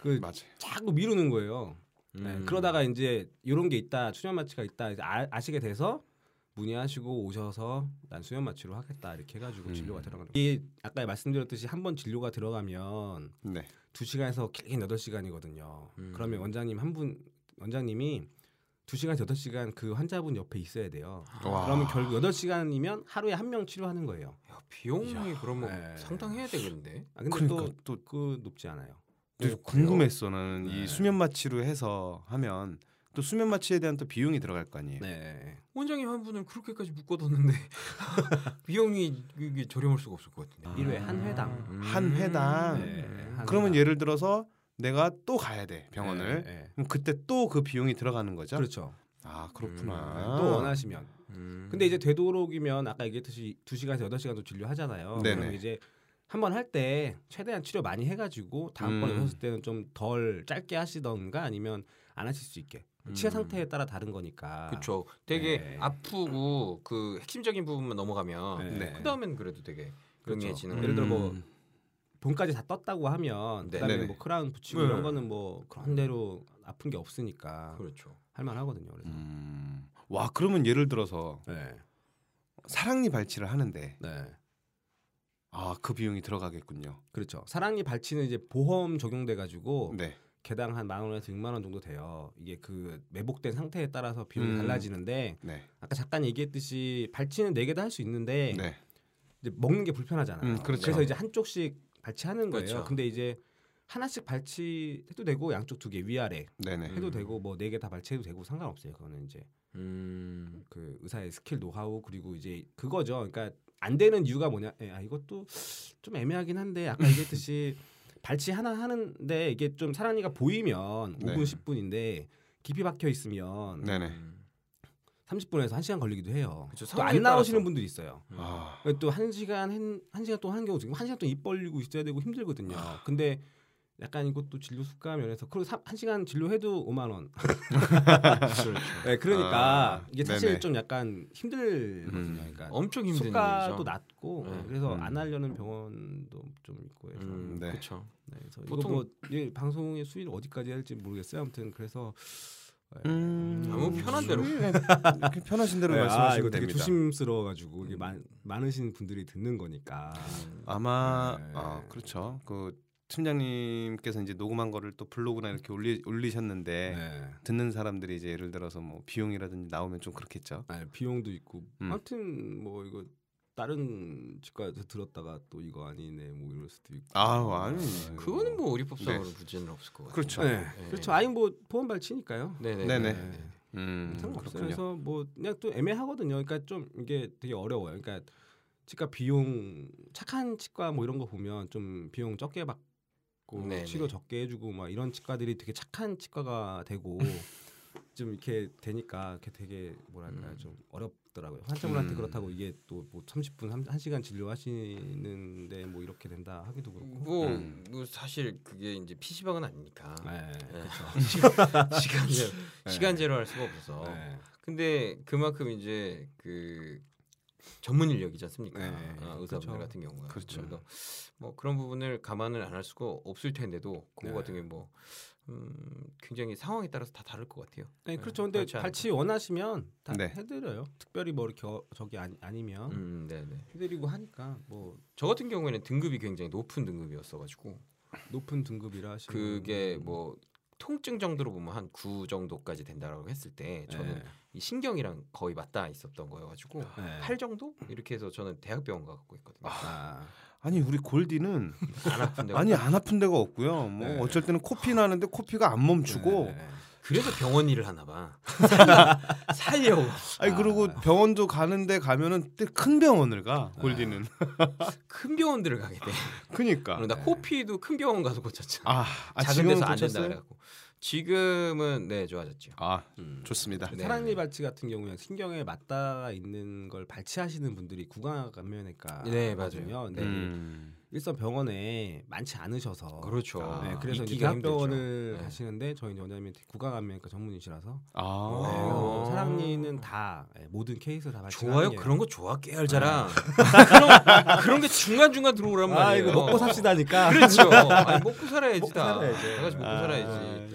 그 맞아요. 자꾸 미루는 거예요. 네, 음. 그러다가 이제 이런 게 있다 수면 마취가 있다 아, 아시게 돼서 문의하시고 오셔서 난 수면 마취로 하겠다 이렇게 해가지고 음. 진료가 들어가는. 이 아까 말씀드렸듯이 한 번 진료가 들어가면 네. 두 시간에서 길게 여덟 시간이거든요. 음. 그러면 원장님 한 분 원장님이 두 시간 여덟 시간 그 환자분 옆에 있어야 돼요. 와. 그러면 결국 여덟 시간이면 하루에 한 명 치료하는 거예요. 야, 비용이 그러면 네. 상당해야 되겠는데. 아, 근데 그러니까 또또그 높지 않아요. 그래요? 궁금했어 나는 네. 이 수면 마취로 해서 하면 또 수면 마취에 대한 또 비용이 들어갈 거 아니에요. 네. 원장님 한 분을 그렇게까지 묶어뒀는데 *laughs* 비용이 이게 저렴할 수가 없을 것 같은데. 일회 한 회당. 음. 한 회당. 네, 한 그러면 회당. 예를 들어서 내가 또 가야 돼 병원을. 네, 네. 그럼 그때 또 그 비용이 들어가는 거죠? 그렇죠. 아 그렇구나. 또 원하시면. 음. 근데 이제 되도록이면 아까 얘기했듯이 두 시간에서 여덟 시간도 진료하잖아요. 네네. 그럼 이제 한번 할 때 최대한 치료 많이 해가지고 다음번에 음. 오셨을 때는 좀 덜 짧게 하시던가 아니면 안 하실 수 있게 치아 음. 상태에 따라 다른 거니까. 그렇죠. 되게 네. 아프고 그 핵심적인 부분만 넘어가면 네. 그 다음엔 그래도 되게. 용이해지는 예를 들어. 뭐 음. 본까지 다 떴다고 하면 네. 그다음에 네네. 뭐 크라운 붙이고 네. 이런 거는 뭐 그런 대로 아픈 게 없으니까 그렇죠. 할만하거든요. 그래서. 음. 와 그러면 예를 들어서 네. 사랑니 발치를 하는데 네. 아 그 비용이 들어가겠군요. 그렇죠. 사랑니 발치는 이제 보험 적용돼 가지고 네. 개당 한 만 원에서 6만 원 정도 돼요. 이게 그 매복된 상태에 따라서 비용이 음. 달라지는데 네. 아까 잠깐 얘기했듯이 발치는 네 개 다 할 수 있는데 네. 이제 먹는 게 불편하잖아요. 음, 그렇죠. 래서 이제 한쪽씩 발치하는 거예요. 그렇죠. 근데 이제 하나씩 발치해도 되고 양쪽 두 개 위아래 네네. 해도 음. 되고 뭐 네 개 다 발치해도 되고 상관없어요. 그거는 이제 음. 그 의사의 스킬 노하우 그리고 이제 그거죠. 그러니까 안 되는 이유가 뭐냐? 예, 아 이것도 좀 애매하긴 한데 아까 얘기했듯이 발치 하나 하는데 이게 좀 사랑니가 보이면 네. 5분 10분인데 깊이 박혀 있으면 네네. 음. 30분에서 1시간 걸리기도 해요. 또 안 나오시는 따라서. 분들이 있어요. 아. 또한 시간 한, 한 시간 동안 하는 경우 지금 한 시간 동안 입 벌리고 있어야 되고 힘들거든요. 아. 근데 약간 이것도 진료 수가 면에서 그리고 사- 한 시간 진료해도 5만 원. 그렇죠. 네, 그러니까 아, 이게 사실 네네. 좀 약간 힘들거든요. 음. 그러니까 엄청 힘든 수가도 일이죠. 낮고 네. 네, 그래서 음. 안 하려는 병원도 좀 있고 해서 음, 네. 그렇죠. 네, 그래서 보통- 뭐 예, 방송의 수위를 어디까지 할지 모르겠어요. 아무튼 그래서 음. 아무 편한 대로. 이렇게 편하신 대로 네, 아, 말씀하시면 이거 되게 됩니다. 조심스러워가지고 이게 음. 많, 많으신 분들이 듣는 거니까. 아마 네. 아 그렇죠. 그 팀장님께서 이제 녹음한 거를 또 블로그나 이렇게 올리, 올리셨는데 네. 듣는 사람들이 이제 예를 들어서 뭐 비용이라든지 나오면 좀 그렇겠죠. 아, 비용도 있고 음. 아무튼 뭐 이거 다른 치과에서 들었다가 또 이거 아니네 뭐 이럴 수도 있고 아, 아니, 그거는 뭐 우리법상으로 문제는 없을 것 같아요. 그렇죠. 네. 네. 그렇죠 아니 뭐 보험 발치니까요 네네. 네네. 네. 음, 상관없어요 그렇군요. 그래서 뭐 그냥 또 애매하거든요 그러니까 좀 이게 되게 어려워요 그러니까 치과 비용 착한 치과 뭐 이런 거 보면 좀 비용 적게 받 고 네네. 치료 적게 해주고 막 이런 치과들이 되게 착한 치과가 되고 *laughs* 좀 이렇게 되니까 이렇게 되게 뭐랄까요 음. 좀 어렵더라고요 환자분한테 음. 그렇다고 이게 또 뭐 30분 한, 한 시간 진료하시는데 뭐 이렇게 된다 하기도 그렇고 뭐, 음. 뭐 사실 그게 이제 PC방은 아니니까 네, 네. 그렇죠. *laughs* 시간 제로 *laughs* 네. 시간 제로 할 수가 없어서 네. 근데 그만큼 이제 그 전문 인력이지 않습니까? 네, 아, 의사분들 그렇죠. 같은 경우가 그렇죠. 그래서 뭐 그런 부분을 감안을 안 할 수가 없을 텐데도 그거 네. 같은 경우 뭐 음, 굉장히 상황에 따라서 다 다를 것 같아요. 네, 네, 그렇죠. 근데 그렇지 않을까. 발치 원하시면 다 네. 해드려요. 특별히 뭐 이렇게 어, 저기 아니, 아니면 음, 네, 네. 해드리고 하니까 뭐 저 같은 경우에는 등급이 굉장히 높은 등급이었어가지고 높은 등급이라 하시면 그게 뭐 통증 정도로 보면 한 9 정도까지 된다라고 했을 때 저는 네. 이 신경이랑 거의 맞닿아 있었던 거여가지고 네. 8 정도 이렇게 해서 저는 대학병원 가고 있거든요. 아, 아니 우리 골디는 안 아픈데 아니 안 아픈 데가 없고요. 뭐 네. 어쩔 때는 코피 나는데 코피가 안 멈추고 네, 네. 그래서 병원 일을 하나 봐. 살려, *laughs* 살려고. 아니 아. 그리고 병원도 가는데 가면은 또큰 병원을 가 골디는. *laughs* 큰 병원들을 가게 돼. 그니까. 나 코피도 큰 병원 가서 고쳤잖 아. 아, 아 작은 지금은 데서 안 된다? 그래갖고 지금은 네 좋아졌죠. 아 음. 좋습니다. 네. 사랑니 발치 같은 경우에 신경에 맞닿아 있는 걸 발치하시는 분들이 구강 감면외과 네, 맞아요. 근데 음. 일선 병원에 많지 않으셔서 그렇죠. 네, 그래서 이제 대학병원을. 네. 가시는데 저희 원장님이 구강감면외과 전문의시라서 아. 어. 네, 그래서 사랑니는 다 네, 모든 케이스 다. 좋아요. 그런 거 좋아 깨알자랑 *laughs* 그런 그런 게 중간 중간 들어오란 아 말이에요. 이거 먹고 삽시다니까. *laughs* 그렇죠. *laughs* 아니, 먹고 살아야지 먹고 다. 살아야지. 다 같이 먹고 아. 살아야지.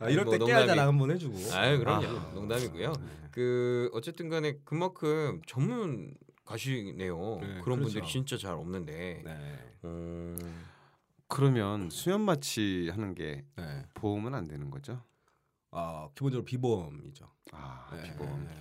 아, 이럴 뭐때 농담이- 깨알자랑 한번 해주고. 아유 그럼요. 아. 농담이고요. 네. 그 어쨌든 간에 그만큼 전문 가시네요. 네, 그런 분들이 그렇죠. 진짜 잘 없는데. 네. 음, 그러면 수면 마취 하는 게 네. 보험은 안 되는 거죠? 아 기본적으로 비보험이죠. 아 네. 비보험. 네.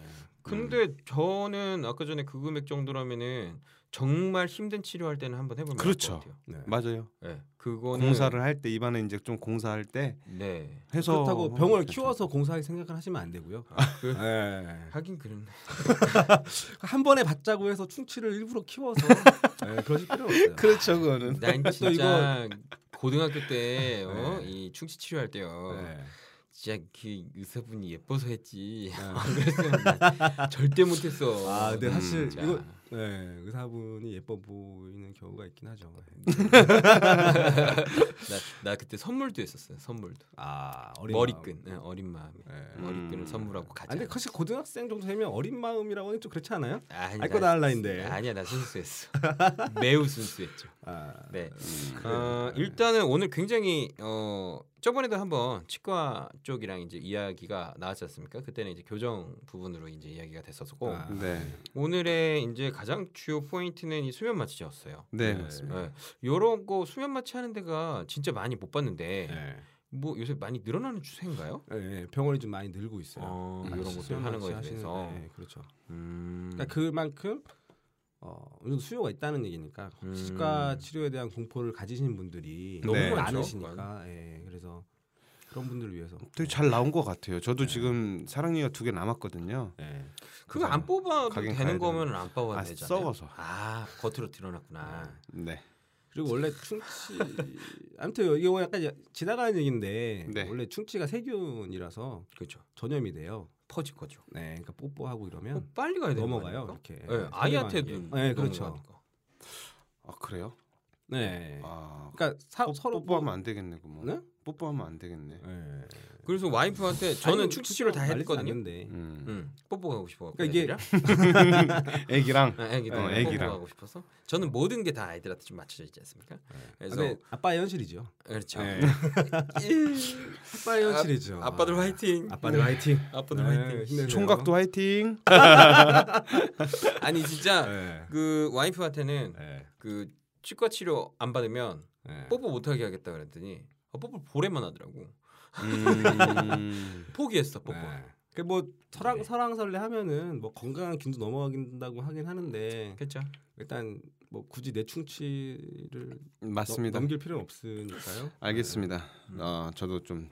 근데 저는 아까 전에 그 금액 정도라면은 정말 힘든 치료할 때는 한번 해보면 그렇죠. 좋을 것 같아요. 네. 맞아요. 네, 그거는 공사를 할 때 입안에 이제 좀 공사할 때 네. 해서 그렇다고 병을. 키워서 공사할 생각을 하시면 안 되고요. 그, 네. *laughs* 하긴 그렇네. *laughs* 한 번에 받자고 해서 충치를 일부러 키워서 *laughs* 네, 그러실 필요 없어요. 그렇죠 그거는. 난또 진짜 고등학교 때 어? 네. 이 충치 치료할 때요. 네. 진짜 그 의사분이 예뻐서 했지. 네. 안 그랬으면 난 절대 못했어. 아, 근데 음, 사실 진짜. 이거 네, 의사분이 예뻐 보이는 경우가 있긴 하죠. *laughs* 나, 나 그때 선물도 했었어요. 선물도. 아, 어린 머리끈, 네, 어린 마음에 네. 머리끈을 음. 선물하고 아, 가자. 근데 사실 고등학생 정도 되면 어린 마음이라고 하긴 좀 그렇지 않아요? 아니, 알거 나- 다 할라인데. 아니야, 나 순수했어. *laughs* 매우 순수했죠. 아, 네. 음. 어, 일단은 오늘 굉장히 어 저번에도 한번 치과 쪽이랑 이제 이야기가 나왔지 않습니까? 그때는 이제 교정 부분으로 이제 이야기가 됐었고 아, 네. 오늘의 이제 가장 주요 포인트는 이 수면 마취였어요. 네, 네. 맞습니다. 네. 요런 거 수면 마취 하는 데가 진짜 많이 못 봤는데 네. 뭐 요새 많이 늘어나는 추세인가요? 네, 병원이 좀 많이 늘고 있어요. 어, 음, 이런 것들 수면 하는 거에 대해서. 네, 그렇죠. 음. 그러니까 그만큼 어, 어느 수요가 있다는 얘기니까 음. 치과 치료에 대한 공포를 가지시는 분들이 너무 많죠. 많으시니까 예, 그래서 그런 분들을 위해서 되게 잘 나온 것 같아요. 저도 네. 지금 사랑니가 두 개 남았거든요. 예. 그거 안 뽑아도 되는 거면 안 뽑아도 아, 되잖아요. 썩어서. 아 겉으로 드러났구나. 네. 그리고 원래 충치 아무튼 이거 약간 야- 지나가는 얘기인데 네. 원래 충치가 세균이라서 그렇죠. 전염이 돼요. 퍼질 거죠. 네, 그러니까 뽀뽀하고 이러면 어, 빨리 가야 넘어가요. 거 이렇게. 네, 아이한테도 네, 그렇죠. 넘어가니까. 아 그래요? 네. 아 그러니까 사, 뽀, 서로 뽀뽀하면 안 되겠네 그뭐. 네? 뽀뽀하면 안 되겠네. 네. 그래서 와이프한테 저는 충치 치료를 다 했거든요. 음. 응, 뽀뽀하고 싶어. 그러니까 이게- *laughs* 애기랑 아, 애기들 어, 뽀뽀하고. 싶어서 저는 모든 게 다 아이들한테 좀 맞춰져 있지 않습니까? 그래서 근데 아빠의 현실이죠. 그렇죠. 네. *laughs* 아빠의 현실이죠. 아 빠들 화이팅. 아빠들 화이팅. 아빠들 네, 화이팅. 총각도 화이팅. *laughs* 아니 진짜 네. 그 와이프한테는 네. 그 치과 치료 안 받으면 네. 뽀뽀 못 하게 하겠다 그랬더니 아, 뽀뽀 보래만 하더라고. 음. *laughs* 포기했어 뽀뽀. 네. 그뭐 설왕 네. 설왕설래 하면은 뭐 건강한 균도 넘어가긴다고 하긴 하는데 그렇죠. 일단 뭐 굳이 내 충치를 맞습니다. 넘, 길 필요는 없으니까요. 알겠습니다. 음. 어, 저도 좀,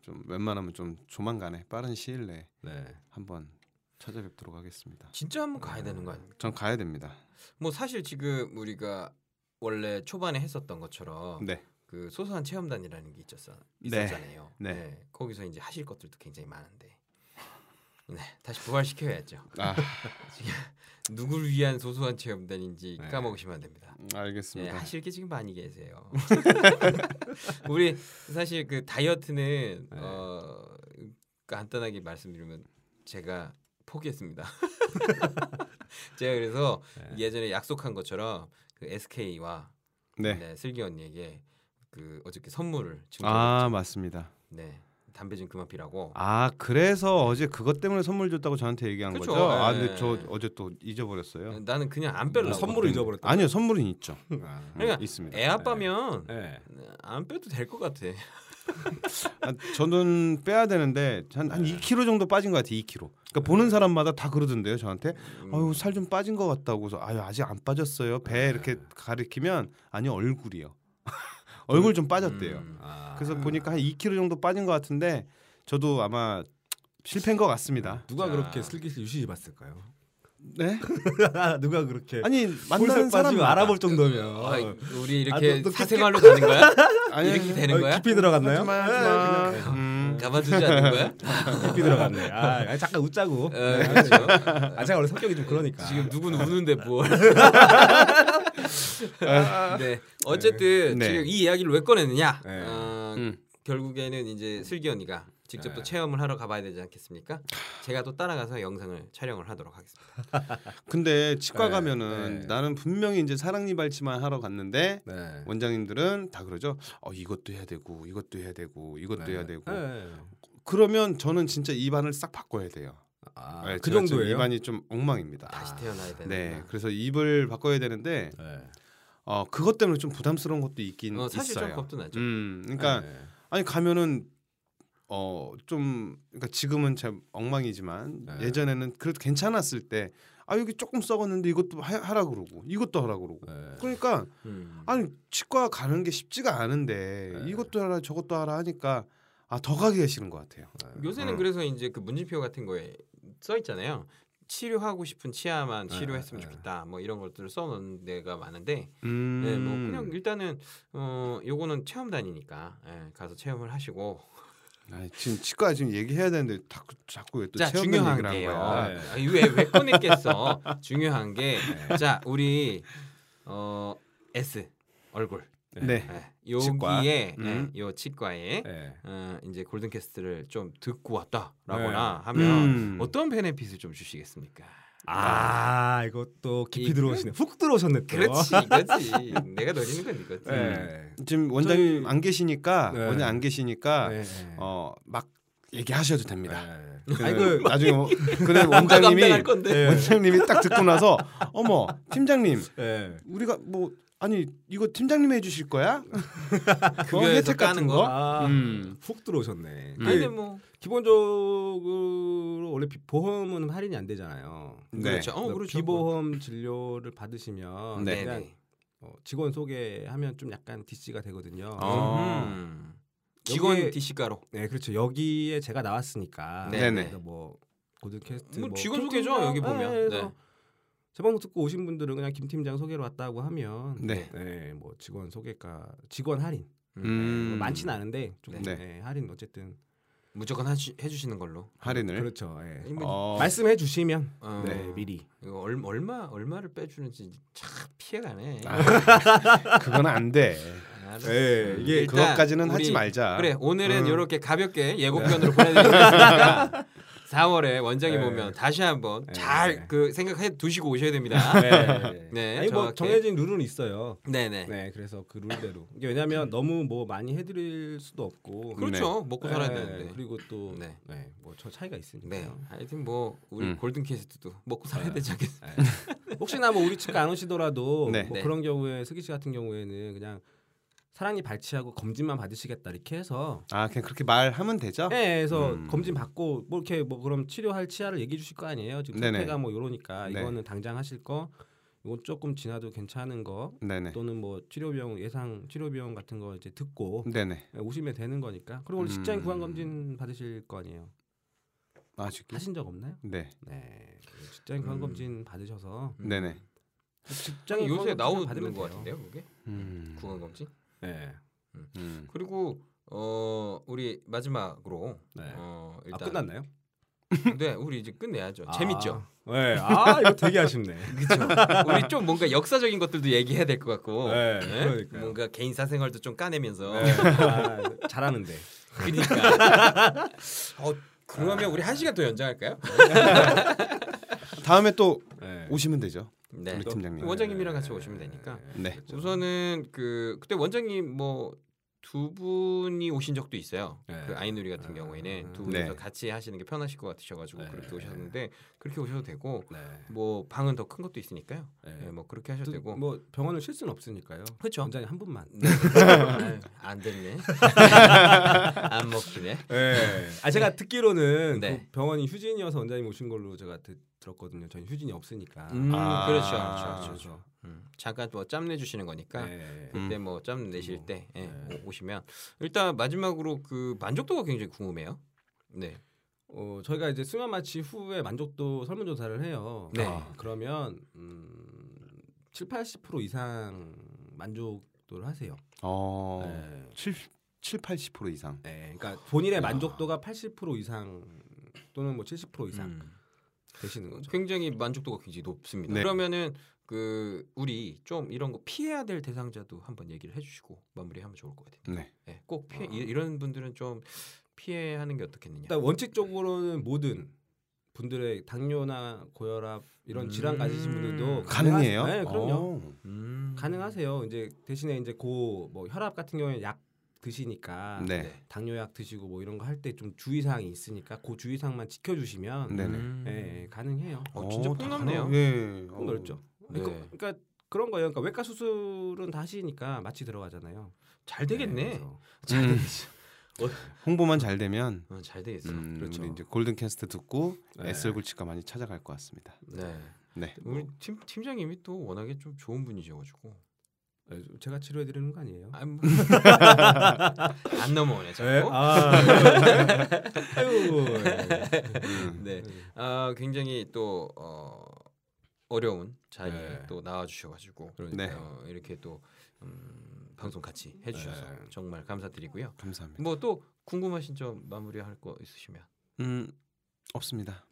좀 웬만하면 좀 조만간에 빠른 시일 내에 네. 한번 찾아뵙도록 하겠습니다. 진짜 한번 가야 되는 거 아닙니까? 전 가야 됩니다. 뭐 사실 지금 우리가 원래 초반에 했었던 것처럼 네. 그 소소한 체험단이라는 게 있었어 네. 있었잖아요. 네. 거기서 이제 하실 것들도 굉장히 많은데 네 다시 부활시켜야죠. 아, *laughs* 누구를 위한 소소한 체험단인지 네. 까먹으시면 안 됩니다. 음, 네, 알겠습니다. 하실 게 지금 많이 계세요. *laughs* 우리 사실 그 다이어트는 네. 어 간단하게 말씀드리면 제가 포기했습니다. *laughs* 제가 그래서 네. 예전에 약속한 것처럼 그 SK와 네. 네, 슬기 언니에게 그 어저께 선물을 아. 맞습니다. 네, 담배 좀 그만 피라고. 아 그래서 어제 그것 때문에 선물 줬다고 저한테 얘기한 그쵸. 거죠? 아 네. 근데 저 어제 또 잊어버렸어요. 나는 그냥 안 빼려고. 아, 선물을 잊어버렸다. 아니요 선물은 있죠. *laughs* 아, 그러니까 음, 있습니다. 애 아빠면 네. 안 빼도 될 것 같아. *laughs* 아, 저는 빼야 되는데 한, 한 2kg 정도 빠진 것 같아요. 2kg. 그러니까 보는 사람마다 다 그러던데요. 저한테 음, 아유 살 좀 빠진 것 같다고 해서 아유 아직 안 빠졌어요. 배 이렇게 가리키면 아니 얼굴이요. 얼굴 좀 빠졌대요. 음. 아. 그래서 보니까 한 2kg 정도 빠진 것 같은데 저도 아마 실패인 것 같습니다. 누가 자. 그렇게 슬기씨 유시지 봤을까요? 네? *laughs* 누가 그렇게 아니 만나는 사람 알아볼 정도면 아, 우리 이렇게 아, 너- 너 사생활로 가는 거야? 아니, 이렇게 되는 어, 거야? 깊이 들어갔나요? 하지 마, 하지 마. 음. 가만두지 않는 거야? *laughs* 깊이 들어갔네. 아, 아니, 잠깐 웃자고. 어, 그렇죠. 아, 제가 원래 성격이 좀 그러니까. 지금 누구는 우는데 뭘? *laughs* 네. 어쨌든 네. 지금 이 이야기를 왜 꺼냈느냐? 네. 어, 음. 결국에는 이제 슬기 언니가 직접 또 네. 체험을 하러 가봐야 되지 않겠습니까? 제가 또 따라가서 영상을 촬영을 하도록 하겠습니다. *laughs* 근데 치과 네, 가면은 네. 나는 분명히 이제 사랑니 발치만 하러 갔는데 네. 원장님들은 다 그러죠. 어 이것도 해야 되고 이것도 해야 되고 이것도 네. 해야 되고. 네. 그러면 저는 진짜 입안을 싹 바꿔야 돼요. 아, 네, 그 정도예요? 입안이 좀 엉망입니다. 다시 태어나야 되는. 네, 그래서 입을 바꿔야 되는데 네. 어 그것 때문에 좀 부담스러운 것도 있긴 어, 사실 있어요. 좀 겁도 나죠. 음, 그러니까 네. 아니 가면은 어 좀 그러니까 지금은 참 엉망이지만 네. 예전에는 그래도 괜찮았을 때 아 여기 조금 썩었는데 이것도 하, 하라 그러고 이것도 하라 그러고 네. 그러니까 음. 아니 치과 가는 게 쉽지가 않은데 네. 이것도 하라 저것도 하라 하니까 아 더 가기가 싫은 것 같아요. 요새는 음. 그래서 이제 그 문진표 같은 거에 써 있잖아요. 치료하고 싶은 치아만 네, 치료했으면 네. 좋겠다. 뭐 이런 것들을 써놓은 데가 많은데, 음. 네, 뭐 그냥 일단은 어 요거는 체험단이니까 예, 가서 체험을 하시고. 아니, 지금 치과 지금 얘기해야 되는데 다, 자꾸 왜또 자 중요한 게요. 네. 왜왜 꺼냈겠어? *laughs* 중요한 게, 네. 자 우리 어 S 얼굴. 네. 예, 치과. 여기에 음. 예, 요 치과에 네. 어, 이제 골든 캐스트를 좀 듣고 왔다라거나 네. 하면 음. 어떤 베네핏을 좀 주시겠습니까? 아 이것도 깊이 이- 들어오시네. 훅 들어오셨네 또. 그렇지 이거지 내가 노리는 건 이거지 네. 지금 원장님 저희- 안 계시니까 네. 원장 안 계시니까 네. 네. 어막 얘기하셔도 됩니다. 네. 그 아니 그 나중에 뭐- *laughs* 근데 누가 원장님이 네. 원장님이 딱 듣고 나서 어머 팀장님 네. 우리가 뭐 아니 이거 팀장님이 해주실 거야? *laughs* 급여에서 혜택 같은 거? 거? 아, 음. 훅 들어오셨네. 음. 그 아니 근데 뭐 기본적으로 원래 비- 보험은 할인이 안 되잖아요. 네. 그렇죠 어 그래서 그렇죠 비보험 진료를 받으시면 네. 그냥 네네 어, 직원 소개하면 좀 약간 DC가 되거든요. 어. 음. 직원 DC가로 네, 그렇죠. 여기에 제가 나왔으니까. 네네. 그래서 뭐 고든 캐스트 뭐 뭐 직원 김 소개죠, 팀장, 여기 보면. 네, 네. 제 방송 듣고 오신 분들은 그냥 김 팀장 소개로 왔다고 하면 네. 네, 뭐 직원 소개가 직원 할인 음. 네, 뭐 많지는 않은데 좀 네. 네, 할인 어쨌든 무조건 하시, 해주시는 걸로 할인을. 그렇죠. 예. 이 뭐, 어, 말씀해 주시면 어, 네, 미리. 이거 얼, 얼마 얼마를 빼주는지 참 피해가네 아, 그건 안 돼. 네, 이게 그것까지는 하지 말자. 그래 오늘은 음. 이렇게 가볍게 예고편으로 보내드리겠습니까 *laughs* 4월에 원장이 네. 보면 다시 한번 네. 잘그 생각해 두시고 오셔야 됩니다. 네. *laughs* 네, 아니 뭐. 정해진 룰은 있어요. 네네. 네, 그래서 그 룰대로. 이게 왜냐하면 너무 뭐 많이 해드릴 수도 없고. 그렇죠. 먹고 살아야 네, 되는데. 그리고 또 네. 네, 뭐저 차이가 있으니까. 네. 하여튼 뭐 우리 음. 골든 캐스트도 먹고 살아야 네. 되지 않겠어? 혹시나 뭐 우리 치과 안 오시더라도 *laughs* 네. 뭐 네. 그런 경우에 슬기 씨 같은 경우에는 그냥 사랑니 발치하고 검진만 받으시겠다 이렇게 해서 아 그냥 그렇게 말하면 되죠? 네, 그래서 음. 검진 받고 뭐 이렇게 뭐 그럼 치료할 치아를 얘기해 주실 거 아니에요. 지금 네네. 상태가 뭐 이러니까 네. 이거는 당장 하실 거 이건 조금 지나도 괜찮은 거 네네. 또는 뭐 치료 비용 예상 치료 비용 같은 거 이제 듣고 네네. 오시면 되는 거니까. 그리고 원래 음. 직장인 구강 검진 받으실 거 아니에요. 아 직기? 하신 적 없나요? 네. 네. 직장인 구강 음. 검진 받으셔서 네네. 직장인 요새 나오는 돼요. 같은데요, 그게 음. 구강 검진. 네. 음. 그리고 어 우리 마지막으로 네. 어아 일단 끝났나요? 네, 우리 이제 끝내야죠. 아, 재밌죠. 네. 아 이거 되게 아쉽네. *laughs* 그렇죠. 우리 좀 뭔가 역사적인 것들도 얘기해야 될 것 같고, 네, 그러니까요. 뭔가 개인 사생활도 좀 까내면서. 네. 아, 잘하는데. 그러니까 *laughs* 어, 그러면 우리 한 시간 더 연장할까요? 다음에 또 네. 오시면 되죠. 네. 우리 팀장님. 원장님이랑 같이 오시면 되니까. 네. 우선은 그 그때 원장님 뭐 두 분이 오신 적도 있어요. 네. 그 아이누리 같은 아, 경우에는 두 네. 분이서 같이 하시는 게 편하실 것 같으셔가지고 네. 그렇게 오셨는데 그렇게 오셔도 되고 네. 뭐 방은 더 큰 것도 있으니까요. 네. 네, 뭐 그렇게 하셔도 되고. 뭐 병원을 쉴 수는 없으니까요. 그렇죠. 원장님 한 분만. 네. 아유, 안 됐네. *laughs* 안 먹히네. 네. 아 제가 듣기로는 네. 그 병원이 휴진이어서 원장님 오신 걸로 제가 듣, 들었거든요. 저희 휴진이 없으니까. 음, 아. 그렇죠, 그렇죠, 그렇죠. 그래서, 음, 잠깐 뭐 짬 내주시는 거니까 네. 그때 음. 뭐짬 내실 뭐, 때 예, 네. 오- 오시면 일단 마지막으로 그 만족도가 굉장히 궁금해요. 네. 어, 저희가 이제 수면 마취 후에 만족도 설문조사를 해요. 네. 아, 그러면 음, 7, 80% 이상 만족도를 하세요. 어. 네. 7 7, 80% 이상. 네, 그러니까 본인의 야. 만족도가 80% 이상 또는 뭐 70% 이상 음. 되시는 거죠. 굉장히 만족도가 굉장히 높습니다. 네. 그러면은 그 우리 좀 이런 거 피해야 될 대상자도 한번 얘기를 해주시고 마무리하면 좋을 것 같아요. 네. 네, 꼭 피해 아. 이- 이런 분들은 좀 피해하는 게 어떻겠느냐. 일단 원칙적으로는 모든 분들의 당뇨나 고혈압 이런 질환 음. 가지신 분들도 가능해요? 가능하- 네, 그럼요. 어. 음. 가능하세요. 이제 대신에 이제 고 뭐 혈압 같은 경우에 약 드시니까 네. 네. 당뇨약 드시고 뭐 이런 거 할 때 좀 주의사항이 있으니까 그 주의사항만 지켜주시면 네네. 음. 예, 예, 가능해요. 어, 진짜 어, 폭넓네요. 다- 예. 폭 넓죠. 네. 그러니까, 그러니까 그런 거예요. 그러니까 외과 수술은 다 하시니까 마취 들어가잖아요. 잘 되겠네. 그래서 *laughs* 잘 음. 되겠어. 홍보만 잘 되면 어, 잘 되겠어. 음, 그렇죠. 우리 이제 골든 캐스트 듣고 네. 얼굴 치과 많이 찾아갈 것 같습니다. 네. 네. 우리 팀 팀장님이 또 워낙에 좀 좋은 분이셔 가지고 예, 제가 치료해 드리는 거 아니에요? 아, 뭐. *laughs* 안 넘어오네 자꾸. 네. 아, *laughs* 아유. 음. 네. 아 굉장히 또 어, 어려운 자리에 네. 또 나와 주셔가지고 그러니까요. 네. 어, 이렇게 또 음, 방송 같이 해주셔서 네. 정말 감사드리고요. 감사합니다. 뭐 또 궁금하신 점 마무리할 거 있으시면 음 없습니다.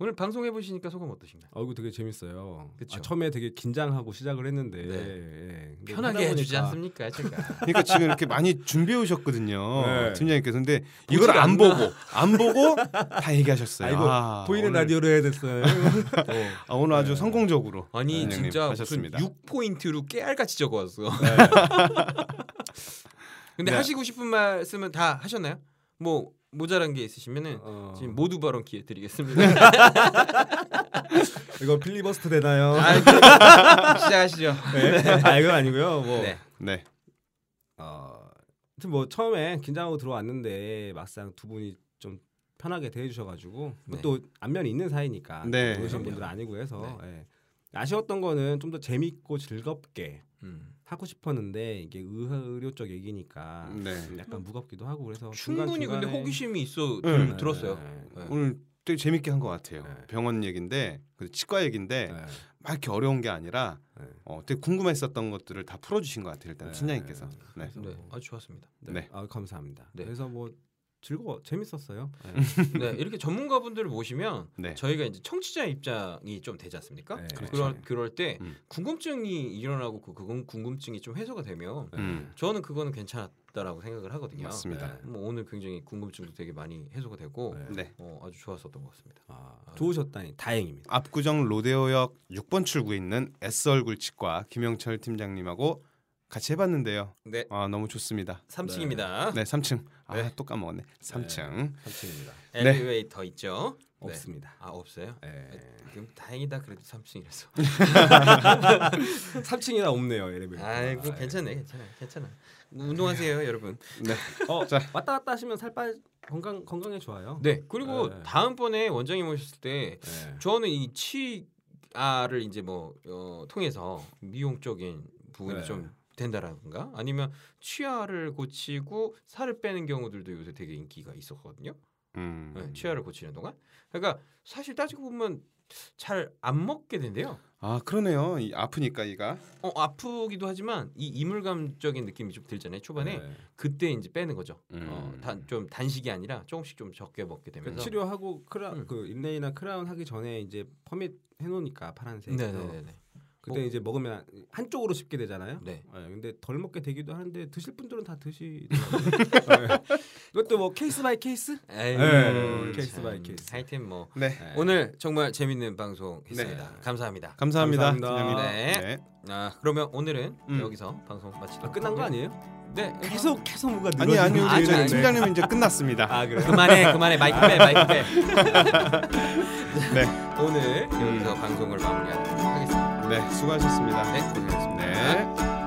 오늘 방송 해 보시니까 소감 어떠신가요? 아이고 되게 재밌어요. 아, 처음에 되게 긴장하고 시작을 했는데 네. 예. 근데 편하게 해주지 않습니까, 제가? *laughs* 그러니까 지금 이렇게 많이 준비해 오셨거든요. 네. 팀장님께서 근데 이걸 안 않나? 보고 안 보고 다 얘기하셨어요. 아이고, 아, 보이는 오늘, 라디오로 해야 됐어요. *laughs* 아, 오늘 아주 네. 성공적으로 아니 팀장님 진짜 하셨습니다. 무슨 6 포인트로 깨알같이 적어왔어. 네. *laughs* 근데 네. 하시고 싶은 말씀은 다 하셨나요? 뭐 모자란 게 있으시면은 어, 지금 모두 발언 기회 드리겠습니다. *laughs* 이거 필리버스터 되나요? 아, 시작하시죠. 네. 아 이건 아니고요. 뭐 네. 네. 어, 하여튼 뭐 처음에 긴장하고 들어왔는데 막상 두 분이 좀 편하게 대해주셔가지고 네. 또 안면이 있는 사이니까 네. 그럼요. 분들 아니고 해서 예. 아쉬웠던 거는 좀 더 재밌고 즐겁게 음. 하고 싶었는데 이게 의료 쪽 얘기니까 네. 약간 무겁기도 하고 그래서 충분히 근데 중간중간에 호기심이 있어 네. 들, 들었어요. 네. 네. 오늘 되게 재밌게 한 것 같아요. 네. 병원 얘긴데 그 치과 얘긴데 네. 막 이렇게 어려운 게 아니라 네. 어, 되게 궁금했었던 것들을 다 풀어주신 것 같아요. 일단 네. 팀장님께서. 네. 네, 아주 좋았습니다. 네. 네. 아, 감사합니다. 네. 그래서 뭐 즐거워 재밌었어요. 네. 네, 이렇게 전문가분들을 모시면 네. 저희가 이제 청취자 입장이 좀 되지 않습니까? 네. 그렇죠. 그럴 그럴 때 음. 궁금증이 일어나고 그 궁금- 궁금증이 좀 해소가 되면 음. 저는 그거는 괜찮았다라고 생각을 하거든요. 맞습니다. 네. 뭐 오늘 굉장히 궁금증도 되게 많이 해소가 되고 네. 네. 어, 아주 좋았었던 것 같습니다. 아, 좋으셨다니 다행입니다. 압구정 로데오역 6번 출구에 있는 S 얼굴 치과 김영철 팀장님하고 같이 해봤는데요. 네, 아 너무 좋습니다. 3층입니다. 네, 3층. 네. 아또 까먹었네. 3층. 3층입니다. 네. 엘리베이터 있죠? 네. 없습니다. 아 없어요? 네. 그럼 다행이다 그래도 3층이라서. 3층이나 *laughs* 없네요 엘리베이터. 아이고 괜찮네, 괜찮아, 괜찮아. 운동하세요, 여러분. 네. 어, *laughs* 자. 왔다 갔다 하시면 살 빠 건강 건강에 좋아요. 네, 그리고 네. 다음번에 원장님 오셨을 때 네. 저는 이 치아를 이제 뭐 어, 통해서 미용적인 부분이 네. 좀 된다라든가 아니면 치아를 고치고 살을 빼는 경우들도 요새 되게 인기가 있었거든요. 음. 네, 치아를 고치는 동안. 그러니까 사실 따지고 보면 잘 안 먹게 된대요. 아 그러네요. 이, 아프니까 이가. 어, 아프기도 하지만 이 이물감적인 느낌이 좀 들잖아요. 초반에 네. 그때 이제 빼는 거죠. 음. 어, 단, 좀 단식이 아니라 조금씩 좀 적게 먹게 그 되면서. 치료하고 크라 음. 그 인레이나 크라운 하기 전에 이제 Fermit 해놓으니까 파란색. 네네네. 그 그때 뭐- 이제 먹으면 한쪽으로 씹게 되잖아요. 네. 예, 근데 덜 먹게 되기도 하는데 드실 분들은 다 드시더라고요. *laughs* 예. 이것도 뭐 case by case? 에이, 네, 케이스 참. by case. 하여튼 뭐 네. 예. 오늘 정말 재밌는 방송 했습니다. 네. 감사합니다. 감사합니다. 감사합니다. 팀장님. 네. 아 그러면 오늘은 음. 여기서 방송 마치도록 아, 끝난 거. 아니에요? 네. 계속 계속 뭐가 아니 아니요 아니, 이제 아니. 팀장님 이제 끝났습니다. 아 그래요? 그만해 그만해 마이크 빼 마이크 빼. *laughs* 네. 오늘 여기서 방송을 마무리하도록 하겠습니다. 네 수고하셨습니다. 네 고생하셨습니다. 네.